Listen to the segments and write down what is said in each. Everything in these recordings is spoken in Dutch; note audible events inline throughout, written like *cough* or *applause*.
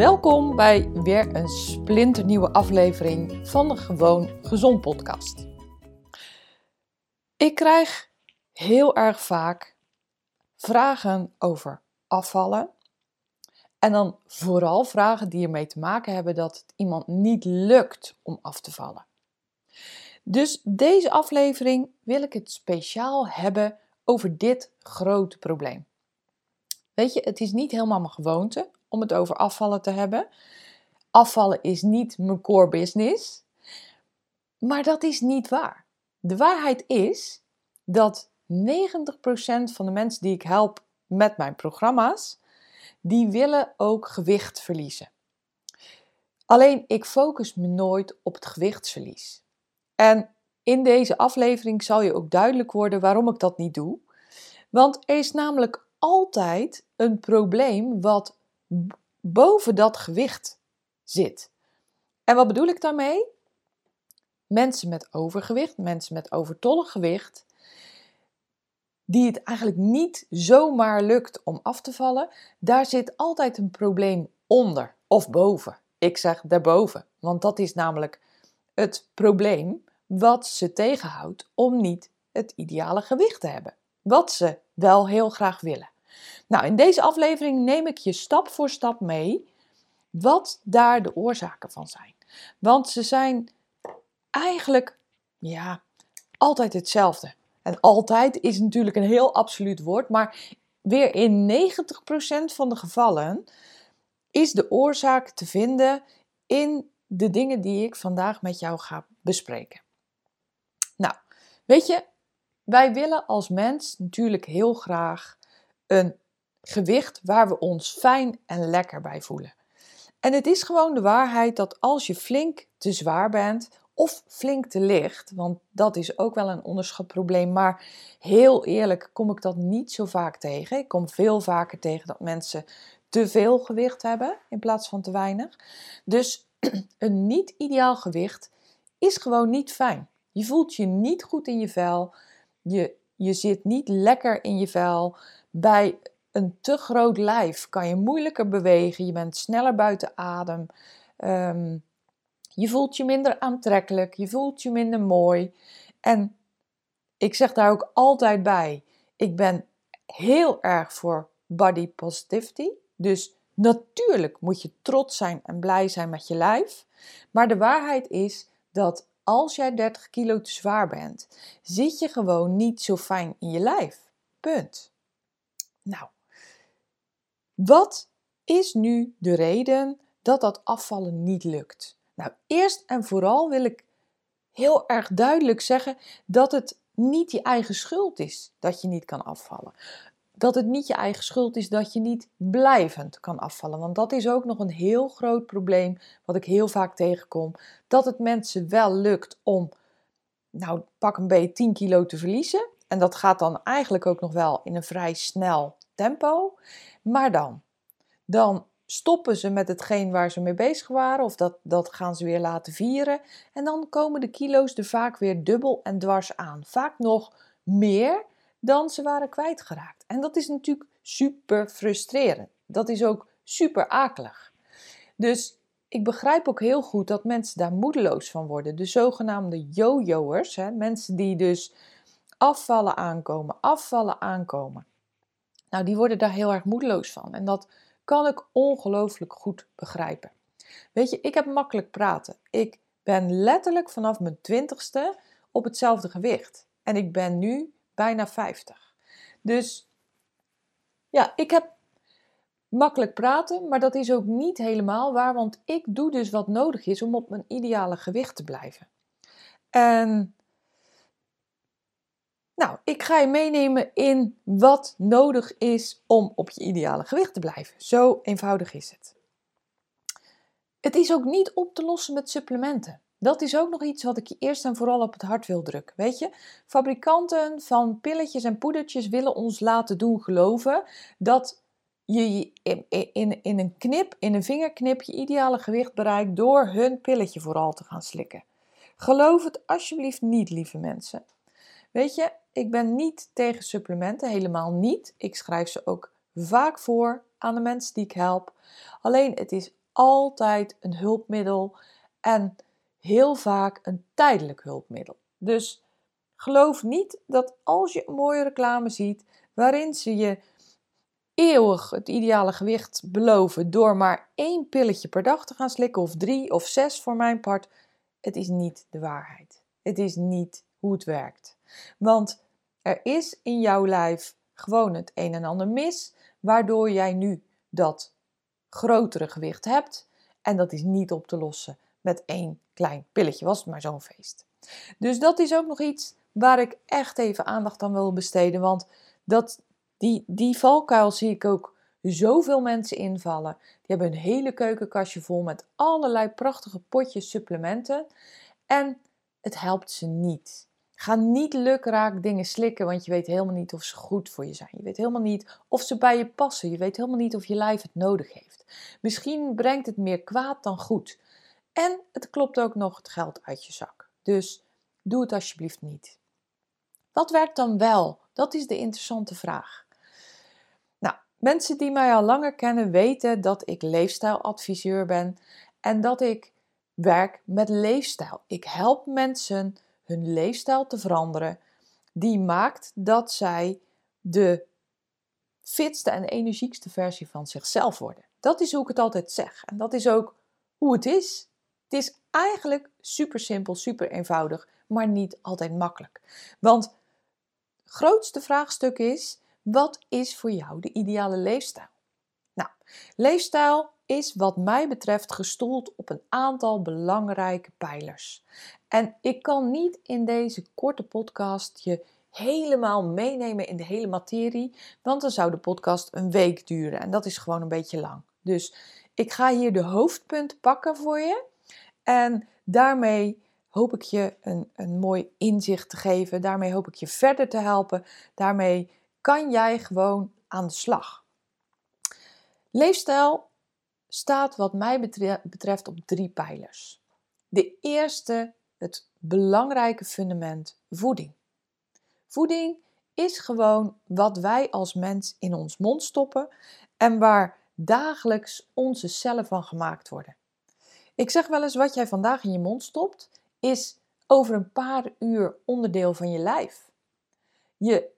Welkom bij weer een splinternieuwe aflevering van de Gewoon Gezond podcast. Ik krijg heel erg vaak vragen over afvallen. En dan vooral vragen die ermee te maken hebben dat het iemand niet lukt om af te vallen. Dus deze aflevering wil ik het speciaal hebben over dit grote probleem. Weet je, het is niet helemaal mijn gewoonte om het over afvallen te hebben. Afvallen is niet mijn core business. Maar dat is niet waar. De waarheid is dat 90% van de mensen die ik help met mijn programma's, die willen ook gewicht verliezen. Alleen ik focus me nooit op het gewichtsverlies. En in deze aflevering zal je ook duidelijk worden waarom ik dat niet doe. Want er is namelijk altijd een probleem wat boven dat gewicht zit. En wat bedoel ik daarmee? Mensen met overgewicht, mensen met overtollig gewicht, die het eigenlijk niet zomaar lukt om af te vallen, daar zit altijd een probleem onder of boven. Ik zeg daarboven, want dat is namelijk het probleem wat ze tegenhoudt om niet het ideale gewicht te hebben. Wat ze wel heel graag willen. Nou, in deze aflevering neem ik je stap voor stap mee wat daar de oorzaken van zijn. Want ze zijn eigenlijk, ja, altijd hetzelfde. En altijd is natuurlijk een heel absoluut woord, maar weer in 90% van de gevallen is de oorzaak te vinden in de dingen die ik vandaag met jou ga bespreken. Nou, weet je, wij willen als mens natuurlijk heel graag een gewicht waar we ons fijn en lekker bij voelen. En het is gewoon de waarheid dat als je flink te zwaar bent of flink te licht, want dat is ook wel een onderschat probleem, maar heel eerlijk kom ik dat niet zo vaak tegen. Ik kom veel vaker tegen dat mensen te veel gewicht hebben in plaats van te weinig. Dus *clears throat* een niet ideaal gewicht is gewoon niet fijn. Je voelt je niet goed in je vel. Je, je zit niet lekker in je vel. Bij een te groot lijf kan je moeilijker bewegen. Je bent sneller buiten adem. Ehm, je voelt je minder aantrekkelijk. Je voelt je minder mooi. En ik zeg daar ook altijd bij: ik ben heel erg voor body positivity. Dus natuurlijk moet je trots zijn en blij zijn met je lijf. Maar de waarheid is dat als jij 30 kilo te zwaar bent, zit je gewoon niet zo fijn in je lijf. Punt. Nou, wat is nu de reden dat dat afvallen niet lukt? Nou, eerst en vooral wil ik heel erg duidelijk zeggen dat het niet je eigen schuld is dat je niet kan afvallen. Dat het niet je eigen schuld is dat je niet blijvend kan afvallen. Want dat is ook nog een heel groot probleem wat ik heel vaak tegenkom. Dat het mensen wel lukt om, nou pak een beetje 10 kilo te verliezen. En dat gaat dan eigenlijk ook nog wel in een vrij snel tempo. Maar dan, dan stoppen ze met hetgeen waar ze mee bezig waren, of dat, dat gaan ze weer laten vieren. En dan komen de kilo's er vaak weer dubbel en dwars aan. Vaak nog meer dan ze waren kwijtgeraakt. En dat is natuurlijk super frustrerend. Dat is ook super akelig. Dus ik begrijp ook heel goed dat mensen daar moedeloos van worden. De zogenaamde yo-yo'ers, mensen die dus afvallen aankomen, afvallen aankomen. Nou, die worden daar heel erg moedeloos van. En dat kan ik ongelooflijk goed begrijpen. Weet je, ik heb makkelijk praten. Ik ben letterlijk vanaf mijn twintigste op hetzelfde gewicht. En ik ben nu bijna 50. Dus ja, ik heb makkelijk praten, maar dat is ook niet helemaal waar, want ik doe dus wat nodig is om op mijn ideale gewicht te blijven. En nou, ik ga je meenemen in wat nodig is om op je ideale gewicht te blijven. Zo eenvoudig is het. Het is ook niet op te lossen met supplementen. Dat is ook nog iets wat ik je eerst en vooral op het hart wil drukken. Weet je, fabrikanten van pilletjes en poedertjes willen ons laten doen geloven dat je in, in, in een knip, in een vingerknip, je ideale gewicht bereikt door hun pilletje vooral te gaan slikken. Geloof het alsjeblieft niet, lieve mensen. Weet je, ik ben niet tegen supplementen, helemaal niet. Ik schrijf ze ook vaak voor aan de mensen die ik help. Alleen het is altijd een hulpmiddel en heel vaak een tijdelijk hulpmiddel. Dus geloof niet dat als je een mooie reclame ziet waarin ze je eeuwig het ideale gewicht beloven door maar één pilletje per dag te gaan slikken, of drie of zes voor mijn part, het is niet de waarheid. Het is niet hoe het werkt. Want er is in jouw lijf gewoon het een en ander mis, waardoor jij nu dat grotere gewicht hebt. En dat is niet op te lossen met één klein pilletje, was het maar zo'n feest. Dus dat is ook nog iets waar ik echt even aandacht aan wil besteden. Want dat, die, die valkuil zie ik ook zoveel mensen invallen. Die hebben een hele keukenkastje vol met allerlei prachtige potjes supplementen. En het helpt ze niet. Ga niet lukraak dingen slikken, want je weet helemaal niet of ze goed voor je zijn. Je weet helemaal niet of ze bij je passen. Je weet helemaal niet of je lijf het nodig heeft. Misschien brengt het meer kwaad dan goed. En het klopt ook nog het geld uit je zak. Dus doe het alsjeblieft niet. Wat werkt dan wel? Dat is de interessante vraag. Nou, mensen die mij al langer kennen weten dat ik leefstijladviseur ben en dat ik werk met leefstijl. Ik help mensen hun leefstijl te veranderen, die maakt dat zij de fitste en energiekste versie van zichzelf worden. Dat is hoe ik het altijd zeg. En dat is ook hoe het is. Het is eigenlijk super simpel, super eenvoudig, maar niet altijd makkelijk. Want het grootste vraagstuk is: wat is voor jou de ideale leefstijl? Leefstijl is wat mij betreft gestoeld op een aantal belangrijke pijlers. En ik kan niet in deze korte podcast je helemaal meenemen in de hele materie, want dan zou de podcast een week duren en dat is gewoon een beetje lang. Dus ik ga hier de hoofdpunten pakken voor je en daarmee hoop ik je een, een mooi inzicht te geven. Daarmee hoop ik je verder te helpen. Daarmee kan jij gewoon aan de slag. Leefstijl staat wat mij betreft op drie pijlers. De eerste, het belangrijke fundament, voeding. Voeding is gewoon wat wij als mens in ons mond stoppen en waar dagelijks onze cellen van gemaakt worden. Ik zeg wel eens wat jij vandaag in je mond stopt, is over een paar uur onderdeel van je lijf. Je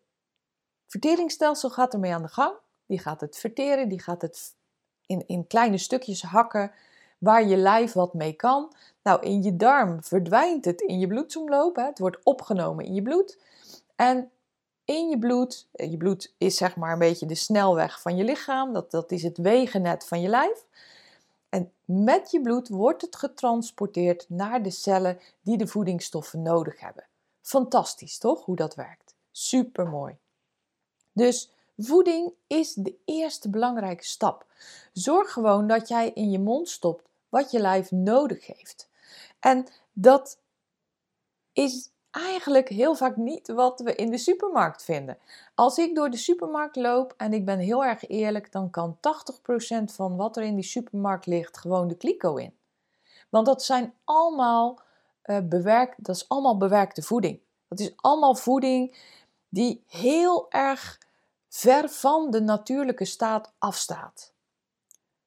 verteringsstelsel gaat ermee aan de gang. Die gaat het verteren, die gaat het in, in kleine stukjes hakken waar je lijf wat mee kan. Nou, in je darm verdwijnt het in je bloedsomloop. Hè. Het wordt opgenomen in je bloed. En in je bloed, eh, je bloed is zeg maar een beetje de snelweg van je lichaam. Dat, dat is het wegennet van je lijf. En met je bloed wordt het getransporteerd naar de cellen die de voedingsstoffen nodig hebben. Fantastisch toch, hoe dat werkt? Super mooi. Dus Voeding is de eerste belangrijke stap. Zorg gewoon dat jij in je mond stopt wat je lijf nodig heeft. En dat is eigenlijk heel vaak niet wat we in de supermarkt vinden. Als ik door de supermarkt loop en ik ben heel erg eerlijk, dan kan 80% van wat er in die supermarkt ligt gewoon de kliko in. Want dat zijn allemaal, uh, bewerkt, dat is allemaal bewerkte voeding. Dat is allemaal voeding die heel erg ver van de natuurlijke staat afstaat.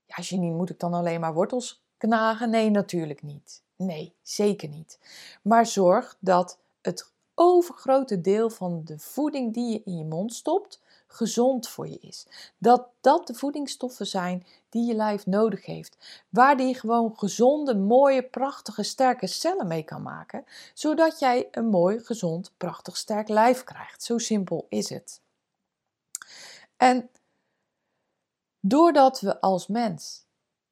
Ja, Janine, moet ik dan alleen maar wortels knagen? Nee, natuurlijk niet. Nee, zeker niet. Maar zorg dat het overgrote deel van de voeding die je in je mond stopt, gezond voor je is. Dat dat de voedingsstoffen zijn die je lijf nodig heeft. Waar die gewoon gezonde, mooie, prachtige, sterke cellen mee kan maken. Zodat jij een mooi, gezond, prachtig, sterk lijf krijgt. Zo simpel is het. En doordat we als mens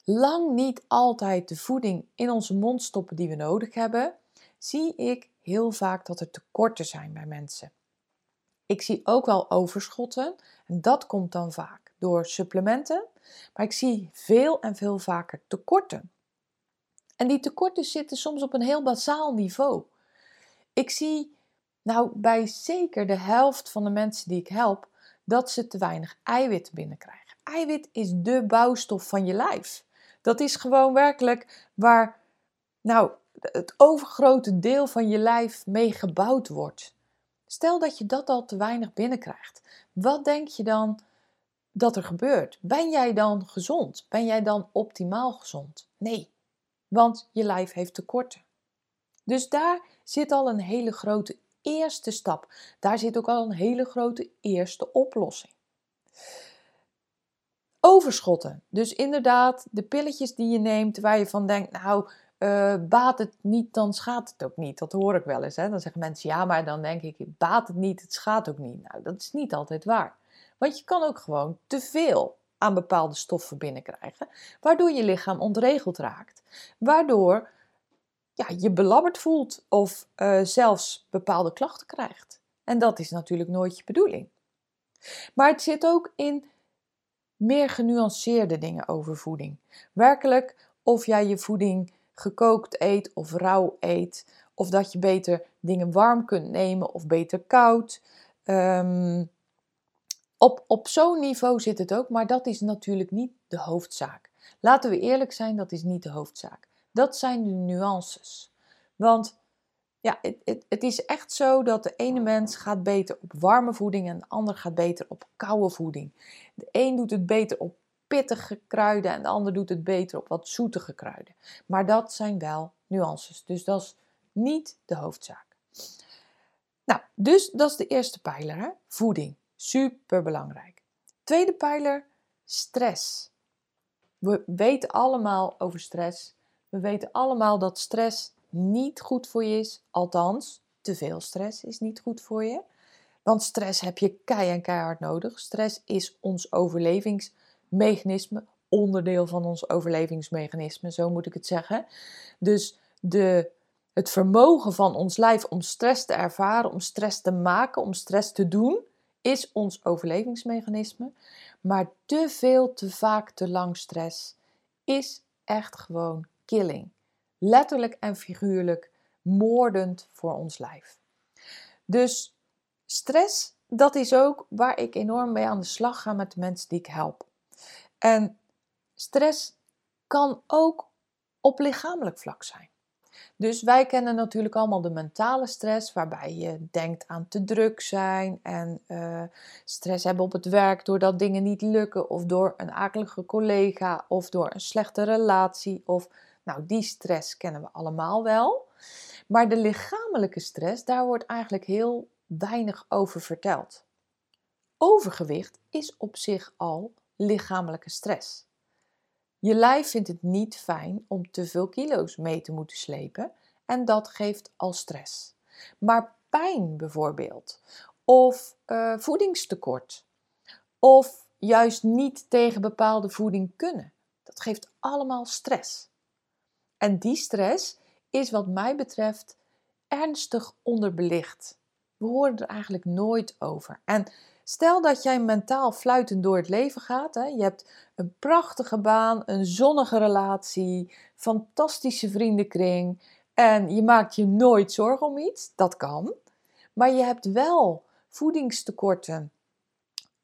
lang niet altijd de voeding in onze mond stoppen die we nodig hebben, zie ik heel vaak dat er tekorten zijn bij mensen. Ik zie ook wel overschotten en dat komt dan vaak door supplementen, maar ik zie veel en veel vaker tekorten. En die tekorten zitten soms op een heel basaal niveau. Ik zie nou bij zeker de helft van de mensen die ik help dat ze te weinig eiwit binnenkrijgen. Eiwit is de bouwstof van je lijf. Dat is gewoon werkelijk waar nou, het overgrote deel van je lijf mee gebouwd wordt. Stel dat je dat al te weinig binnenkrijgt. Wat denk je dan dat er gebeurt? Ben jij dan gezond? Ben jij dan optimaal gezond? Nee, want je lijf heeft tekorten. Dus daar zit al een hele grote eerste stap. Daar zit ook al een hele grote eerste oplossing. Overschotten. Dus inderdaad, de pilletjes die je neemt waar je van denkt, nou, uh, baat het niet, dan schaadt het ook niet. Dat hoor ik wel eens. Hè? Dan zeggen mensen, ja, maar dan denk ik, baat het niet, het schaadt ook niet. Nou, dat is niet altijd waar. Want je kan ook gewoon te veel aan bepaalde stoffen binnenkrijgen, waardoor je lichaam ontregeld raakt. Waardoor ja, je belabberd voelt of uh, zelfs bepaalde klachten krijgt. En dat is natuurlijk nooit je bedoeling. Maar het zit ook in meer genuanceerde dingen over voeding. Werkelijk of jij je voeding gekookt eet of rauw eet. Of dat je beter dingen warm kunt nemen of beter koud. Um, op op zo'n niveau zit het ook, maar dat is natuurlijk niet de hoofdzaak. Laten we eerlijk zijn, dat is niet de hoofdzaak. Dat zijn de nuances. Want ja, het, het, het, is echt zo dat de ene mens gaat beter op warme voeding en de ander gaat beter op koude voeding. De een doet het beter op pittige kruiden en de ander doet het beter op wat zoetige kruiden. Maar dat zijn wel nuances. Dus dat is niet de hoofdzaak. Nou, dus dat is de eerste pijler, voeding. Super belangrijk. Tweede pijler, stress. We weten allemaal over stress. We weten allemaal dat stress niet goed voor je is. Althans, te veel stress is niet goed voor je. Want stress heb je kei en keihard nodig. Stress is ons overlevingsmechanisme, onderdeel van ons overlevingsmechanisme, zo moet ik het zeggen. Dus de, het vermogen van ons lijf om stress te ervaren, om stress te maken, om stress te doen, is ons overlevingsmechanisme. Maar te veel, te vaak, te lang stress is echt gewoon killing. Letterlijk en figuurlijk moordend voor ons lijf. Dus stress, dat is ook waar ik enorm mee aan de slag ga met de mensen die ik help. En stress kan ook op lichamelijk vlak zijn. Dus wij kennen natuurlijk allemaal de mentale stress, waarbij je denkt aan te druk zijn en uh, stress hebben op het werk doordat dingen niet lukken, of door een akelige collega, of door een slechte relatie. Of, nou, die stress kennen we allemaal wel. Maar de lichamelijke stress, daar wordt eigenlijk heel weinig over verteld. Overgewicht is op zich al lichamelijke stress. Je lijf vindt het niet fijn om te veel kilo's mee te moeten slepen en dat geeft al stress. Maar pijn bijvoorbeeld, of uh, voedingstekort, of juist niet tegen bepaalde voeding kunnen, dat geeft allemaal stress. En die stress is wat mij betreft ernstig onderbelicht. We horen er eigenlijk nooit over. En Stel dat jij mentaal fluitend door het leven gaat. Hè? Je hebt een prachtige baan, een zonnige relatie, fantastische vriendenkring. En je maakt je nooit zorgen om iets. Dat kan. Maar je hebt wel voedingstekorten.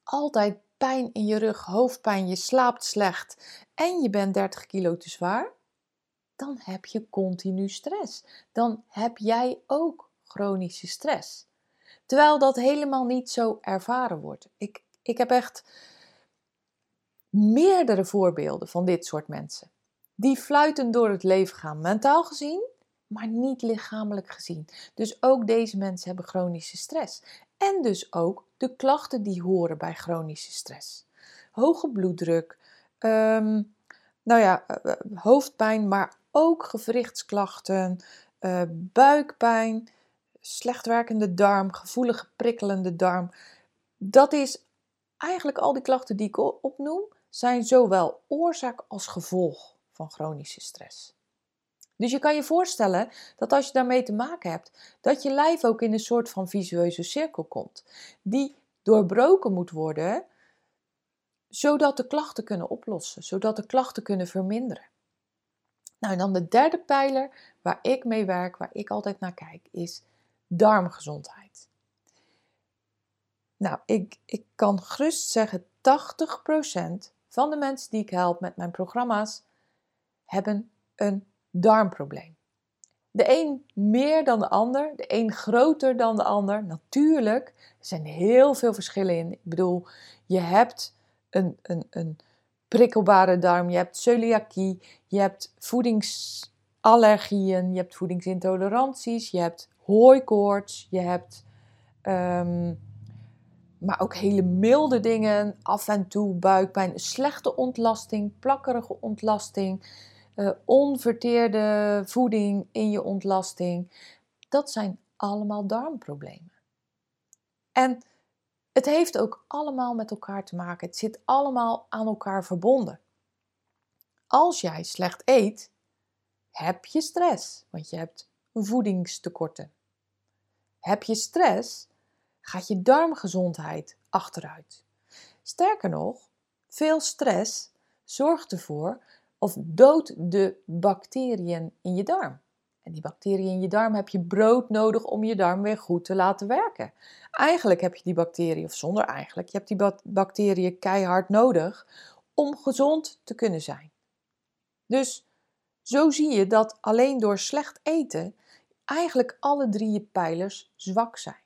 Altijd pijn in je rug, hoofdpijn, je slaapt slecht en je bent 30 kilo te zwaar. Dan heb je continu stress. Dan heb jij ook chronische stress. Terwijl dat helemaal niet zo ervaren wordt. Ik, ik heb echt meerdere voorbeelden van dit soort mensen. Die fluiten door het leven gaan, mentaal gezien, maar niet lichamelijk gezien. Dus ook deze mensen hebben chronische stress. En dus ook de klachten die horen bij chronische stress. Hoge bloeddruk, ehm, nou ja, eh, eh, hoofdpijn, maar ook gewrichtsklachten, uh, buikpijn, slecht werkende darm, gevoelige prikkelende darm. Dat is eigenlijk al die klachten die ik opnoem, zijn zowel oorzaak als gevolg van chronische stress. Dus je kan je voorstellen dat als je daarmee te maken hebt, dat je lijf ook in een soort van visueuze cirkel komt, die doorbroken moet worden, zodat de klachten kunnen oplossen, zodat de klachten kunnen verminderen. Nou, en dan de derde pijler waar ik mee werk, waar ik altijd naar kijk, is darmgezondheid. Nou, ik, ik kan gerust zeggen, 80% van de mensen die ik help met mijn programma's hebben een darmprobleem. De een meer dan de ander, de een groter dan de ander. Natuurlijk, er zijn heel veel verschillen in. Ik bedoel, je hebt een, een, een prikkelbare darm, je hebt celiakie, je hebt voedingsallergieën, je hebt voedingsintoleranties, je hebt hooikoorts, je hebt ehm, maar ook hele milde dingen, af en toe buikpijn, slechte ontlasting, plakkerige ontlasting, uh, onverteerde voeding in je ontlasting. Dat zijn allemaal darmproblemen. En het heeft ook allemaal met elkaar te maken. Het zit allemaal aan elkaar verbonden. Als jij slecht eet, heb je stress, want je hebt voedingstekorten. Heb je stress, gaat je darmgezondheid achteruit. Sterker nog, veel stress zorgt ervoor of doodt de bacteriën in je darm. En die bacteriën in je darm heb je brood nodig om je darm weer goed te laten werken. Eigenlijk heb je die bacteriën, of zonder eigenlijk, je hebt die bacteriën keihard nodig om gezond te kunnen zijn. Dus zo zie je dat alleen door slecht eten eigenlijk alle drie je pijlers zwak zijn.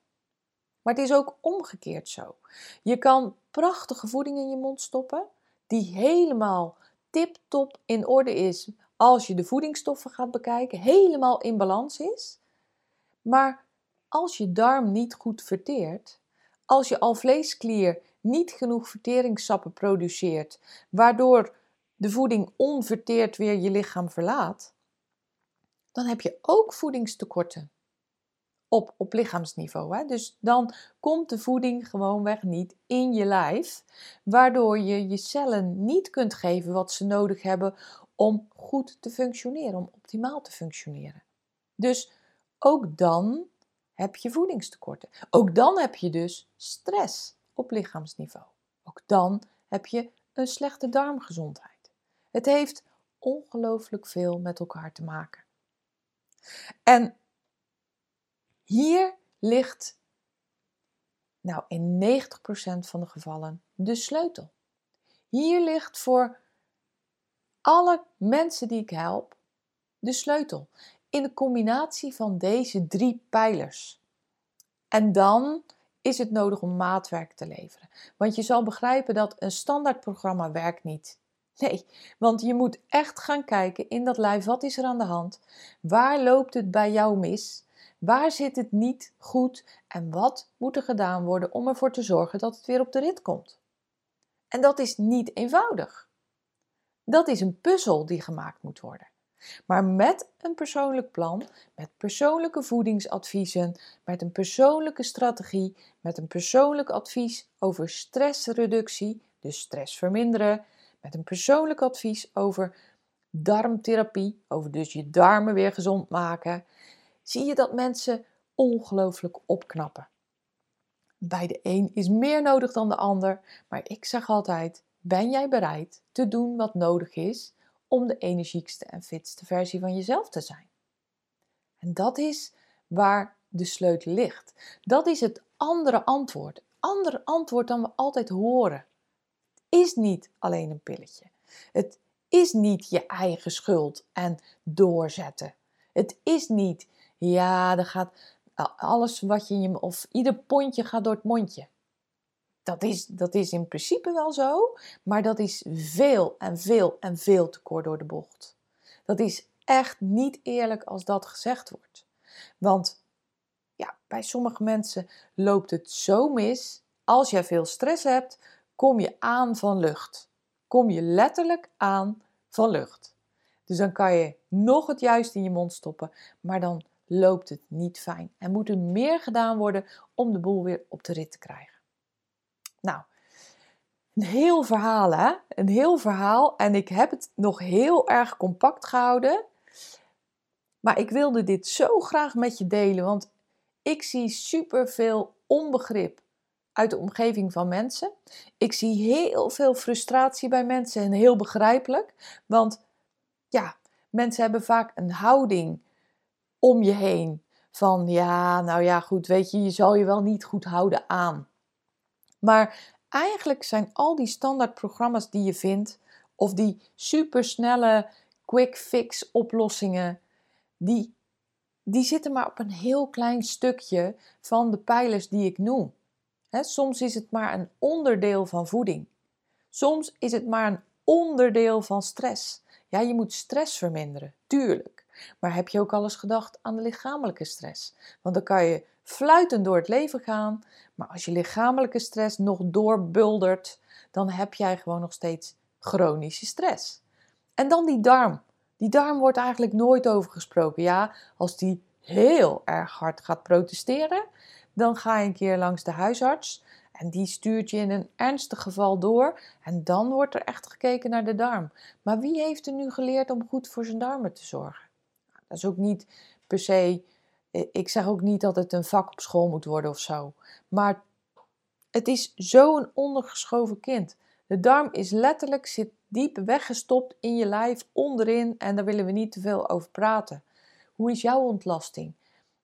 Maar het is ook omgekeerd zo. Je kan prachtige voeding in je mond stoppen, die helemaal tip-top in orde is als je de voedingsstoffen gaat bekijken, helemaal in balans is. Maar als je darm niet goed verteert, als je alvleesklier niet genoeg verteringssappen produceert, waardoor de voeding onverteerd weer je lichaam verlaat, dan heb je ook voedingstekorten op, op lichaamsniveau. Hè? Dus dan komt de voeding gewoonweg niet in je lijf, waardoor je je cellen niet kunt geven wat ze nodig hebben om goed te functioneren, om optimaal te functioneren. Dus ook dan heb je voedingstekorten. Ook dan heb je dus stress op lichaamsniveau. Ook dan heb je een slechte darmgezondheid. Het heeft ongelooflijk veel met elkaar te maken. En hier ligt, nou in 90% van de gevallen, de sleutel. Hier ligt voor alle mensen die ik help de sleutel. In de combinatie van deze drie pijlers. En dan is het nodig om maatwerk te leveren. Want je zal begrijpen dat een standaardprogramma werkt niet. Nee, want je moet echt gaan kijken in dat lijf, wat is er aan de hand? Waar loopt het bij jou mis? Waar zit het niet goed en wat moet er gedaan worden om ervoor te zorgen dat het weer op de rit komt? En dat is niet eenvoudig. Dat is een puzzel die gemaakt moet worden. Maar met een persoonlijk plan, met persoonlijke voedingsadviezen, met een persoonlijke strategie, met een persoonlijk advies over stressreductie, dus stress verminderen, met een persoonlijk advies over darmtherapie, over dus je darmen weer gezond maken, zie je dat mensen ongelooflijk opknappen. Bij de een is meer nodig dan de ander, maar ik zeg altijd: ben jij bereid te doen wat nodig is om de energiekste en fitste versie van jezelf te zijn? En dat is waar de sleutel ligt. Dat is het andere antwoord. Ander antwoord dan we altijd horen. Het is niet alleen een pilletje. Het is niet je eigen schuld en doorzetten. Het is niet ja, er gaat alles wat je in je, of ieder pondje gaat door het mondje. Dat is, dat is in principe wel zo, maar dat is veel en veel en veel te kort door de bocht. Dat is echt niet eerlijk als dat gezegd wordt. Want Ja, bij sommige mensen loopt het zo mis. Als jij veel stress hebt, kom je aan van lucht. Kom je letterlijk aan van lucht. Dus dan kan je nog het juist in je mond stoppen, maar dan loopt het niet fijn. En moet er meer gedaan worden om de boel weer op de rit te krijgen. Nou, een heel verhaal hè? Een heel verhaal. En ik heb het nog heel erg compact gehouden. Maar ik wilde dit zo graag met je delen, want ik zie superveel onbegrip uit de omgeving van mensen. Ik zie heel veel frustratie bij mensen en heel begrijpelijk, want ja, mensen hebben vaak een houding om je heen van ja, nou ja, goed, weet je, je zal je wel niet goed houden aan. Maar eigenlijk zijn al die standaard programma's die je vindt, of die supersnelle quick fix oplossingen, die, die zitten maar op een heel klein stukje van de pijlers die ik noem. soms is het maar een onderdeel van voeding. Soms is het maar een onderdeel van stress. Ja, je moet stress verminderen, tuurlijk. Maar heb je ook al eens gedacht aan de lichamelijke stress? Want dan kan je fluitend door het leven gaan, maar als je lichamelijke stress nog doorbuldert, dan heb jij gewoon nog steeds chronische stress. En dan die darm. Die darm wordt eigenlijk nooit over gesproken. Ja, als die heel erg hard gaat protesteren, dan ga je een keer langs de huisarts en die stuurt je in een ernstig geval door en dan wordt er echt gekeken naar de darm. Maar wie heeft er nu geleerd om goed voor zijn darmen te zorgen? Nou, dat is ook niet per se, ik zeg ook niet dat het een vak op school moet worden of zo. Maar het is zo'n ondergeschoven kind. De darm is letterlijk, zit diep weggestopt in je lijf, onderin, en daar willen we niet te veel over praten. Hoe is jouw ontlasting?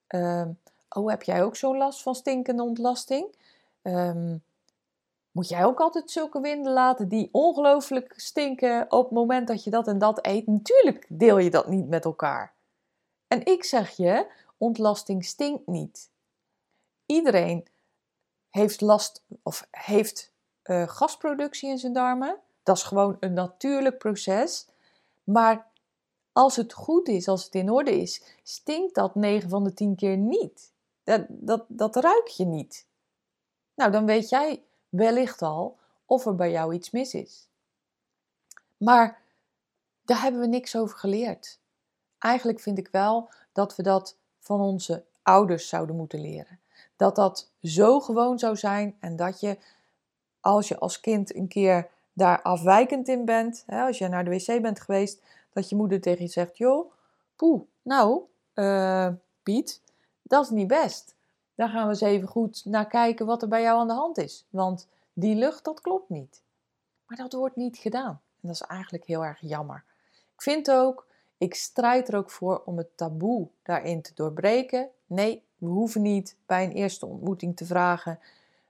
Uh, oh, heb jij ook zo'n last van stinkende ontlasting? Ehm, moet jij ook altijd zulke winden laten die ongelooflijk stinken op het moment dat je dat en dat eet? Natuurlijk deel je dat niet met elkaar. En ik zeg je, ontlasting stinkt niet. Iedereen heeft last of heeft uh, gasproductie in zijn darmen. Dat is gewoon een natuurlijk proces. Maar als het goed is, als het in orde is, stinkt dat 9 van de 10 keer niet. Dat, dat, dat ruik je niet. Nou, dan weet jij wellicht al of er bij jou iets mis is. Maar daar hebben we niks over geleerd. Eigenlijk vind ik wel dat we dat van onze ouders zouden moeten leren. Dat dat zo gewoon zou zijn en dat je, als je als kind een keer daar afwijkend in bent, hè, als je naar de wc bent geweest, dat je moeder tegen je zegt: Joh, poeh, nou, uh, Piet, dat is niet best. Daar gaan we eens even goed naar kijken wat er bij jou aan de hand is. Want die lucht, dat klopt niet. Maar dat wordt niet gedaan. En dat is eigenlijk heel erg jammer. Ik vind ook, ik strijd er ook voor om het taboe daarin te doorbreken. Nee, we hoeven niet bij een eerste ontmoeting te vragen: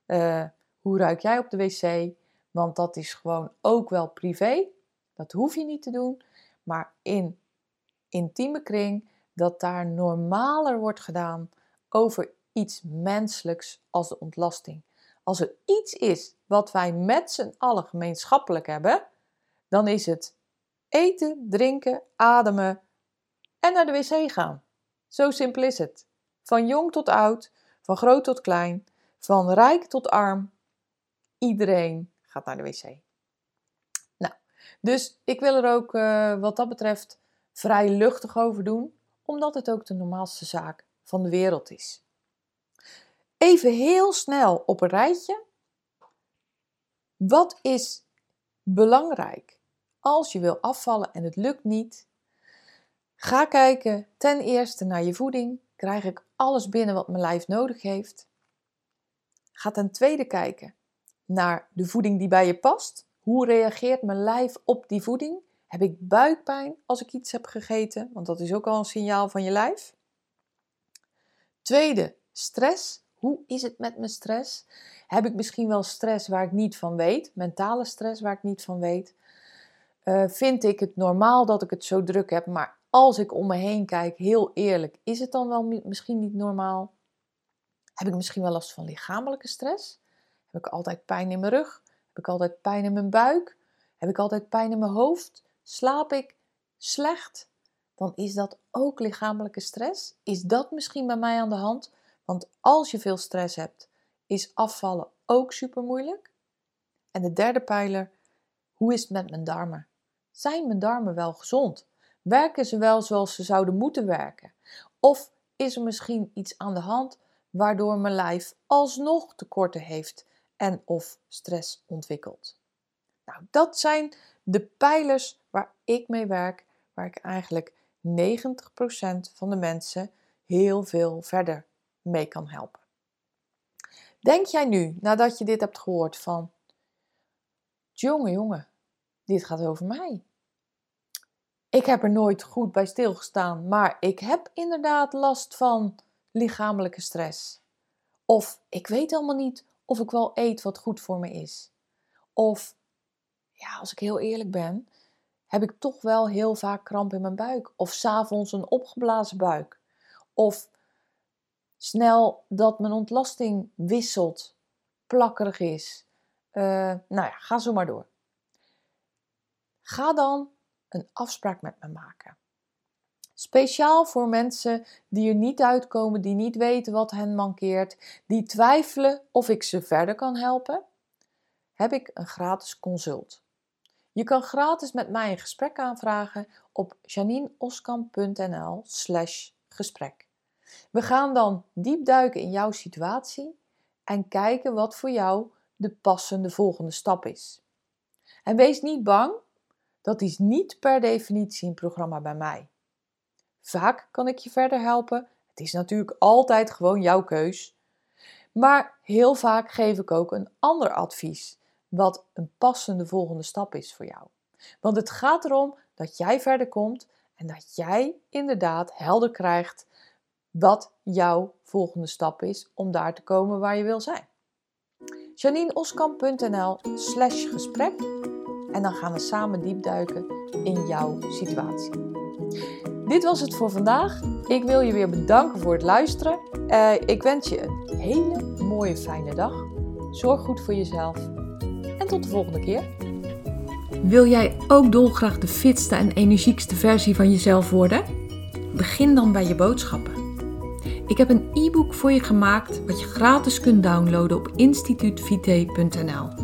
uh, hoe ruik jij op de wc? Want dat is gewoon ook wel privé. Dat hoef je niet te doen. Maar in intieme kring, dat daar normaler wordt gedaan over iets menselijks als de ontlasting. Als er iets is wat wij met z'n allen gemeenschappelijk hebben, dan is het eten, drinken, ademen en naar de wc gaan. Zo simpel is het. Van jong tot oud, van groot tot klein, van rijk tot arm. Iedereen gaat naar de wc. Nou, dus ik wil er ook uh, wat dat betreft vrij luchtig over doen, omdat het ook de normaalste zaak van de wereld is. Even heel snel op een rijtje. Wat is belangrijk als je wil afvallen en het lukt niet? Ga kijken ten eerste naar je voeding. Krijg ik alles binnen wat mijn lijf nodig heeft? Ga ten tweede kijken naar de voeding die bij je past. Hoe reageert mijn lijf op die voeding? Heb ik buikpijn als ik iets heb gegeten? Want dat is ook al een signaal van je lijf. Tweede, stress. Hoe is het met mijn stress? Heb ik misschien wel stress waar ik niet van weet? Mentale stress waar ik niet van weet? Uh, vind ik het normaal dat ik het zo druk heb, maar als ik om me heen kijk, heel eerlijk, is het dan wel misschien niet normaal? Heb ik misschien wel last van lichamelijke stress? Heb ik altijd pijn in mijn rug? Heb ik altijd pijn in mijn buik? Heb ik altijd pijn in mijn hoofd? Slaap ik slecht? Dan is dat ook lichamelijke stress. Is dat misschien bij mij aan de hand? Want als je veel stress hebt, is afvallen ook super moeilijk. En de derde pijler, hoe is het met mijn darmen? Zijn mijn darmen wel gezond? Werken ze wel zoals ze zouden moeten werken? Of is er misschien iets aan de hand waardoor mijn lijf alsnog tekorten heeft en of stress ontwikkelt? Nou, dat zijn de pijlers waar ik mee werk, waar ik eigenlijk 90% van de mensen heel veel verder mee kan helpen. Denk jij nu, nadat je dit hebt gehoord, van jongen, jongen, dit gaat over mij. Ik heb er nooit goed bij stilgestaan, maar ik heb inderdaad last van lichamelijke stress. Of ik weet allemaal niet of ik wel eet wat goed voor me is. Of, ja, als ik heel eerlijk ben, heb ik toch wel heel vaak kramp in mijn buik. Of s'avonds een opgeblazen buik. Of snel dat mijn ontlasting wisselt, plakkerig is. Uh, nou ja, ga zo maar door. Ga dan een afspraak met me maken. Speciaal voor mensen die er niet uitkomen, die niet weten wat hen mankeert, die twijfelen of ik ze verder kan helpen, heb ik een gratis consult. Je kan gratis met mij een gesprek aanvragen op janineoskamp.nl slash gesprek. We gaan dan diep duiken in jouw situatie en kijken wat voor jou de passende volgende stap is. En wees niet bang, dat is niet per definitie een programma bij mij. Vaak kan ik je verder helpen. Het is natuurlijk altijd gewoon jouw keus. Maar heel vaak geef ik ook een ander advies, wat een passende volgende stap is voor jou. Want het gaat erom dat jij verder komt en dat jij inderdaad helder krijgt wat jouw volgende stap is om daar te komen waar je wil zijn. janineoskamp.nl slash gesprek en dan gaan we samen diep duiken in jouw situatie. Dit was het voor vandaag. Ik wil je weer bedanken voor het luisteren. Uh, ik wens je een hele mooie fijne dag. Zorg goed voor jezelf en tot de volgende keer. Wil jij ook dolgraag de fitste en energiekste versie van jezelf worden? Begin dan bij je boodschappen. Ik heb een e-book voor je gemaakt wat je gratis kunt downloaden op instituutvite.nl.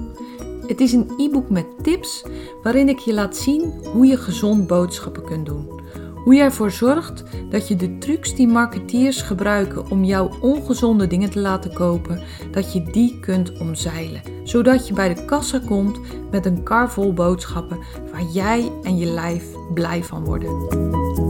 Het is een e-book met tips waarin ik je laat zien hoe je gezond boodschappen kunt doen. Hoe je ervoor zorgt dat je de trucs die marketeers gebruiken om jouw ongezonde dingen te laten kopen, dat je die kunt omzeilen. Zodat je bij de kassa komt met een kar vol boodschappen waar jij en je lijf blij van worden.